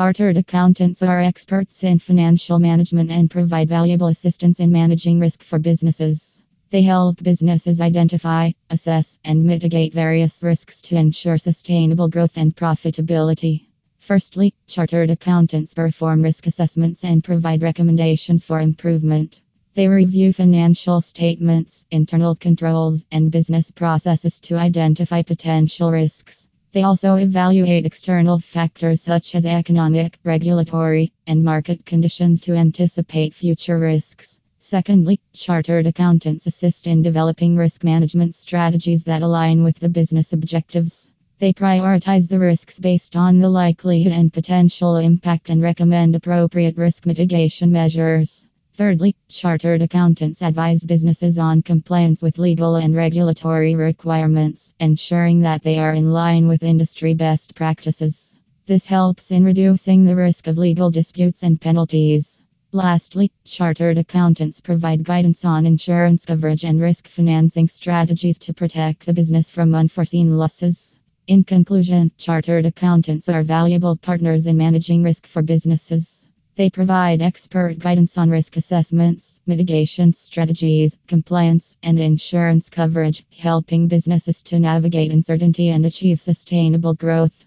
Chartered accountants are experts in financial management and provide valuable assistance in managing risk for businesses. They help businesses identify, assess, and mitigate various risks to ensure sustainable growth and profitability. Firstly, chartered accountants perform risk assessments and provide recommendations for improvement. They review financial statements, internal controls, and business processes to identify potential risks. They also evaluate external factors such as economic, regulatory, and market conditions to anticipate future risks. Secondly, chartered accountants assist in developing risk management strategies that align with the business objectives. They prioritize the risks based on the likelihood and potential impact and recommend appropriate risk mitigation measures. Thirdly, chartered accountants advise businesses on compliance with legal and regulatory requirements, ensuring that they are in line with industry best practices. This helps in reducing the risk of legal disputes and penalties. Lastly, chartered accountants provide guidance on insurance coverage and risk financing strategies to protect the business from unforeseen losses. In conclusion, chartered accountants are valuable partners in managing risk for businesses. They provide expert guidance on risk assessments, mitigation strategies, compliance, and insurance coverage, helping businesses to navigate uncertainty and achieve sustainable growth.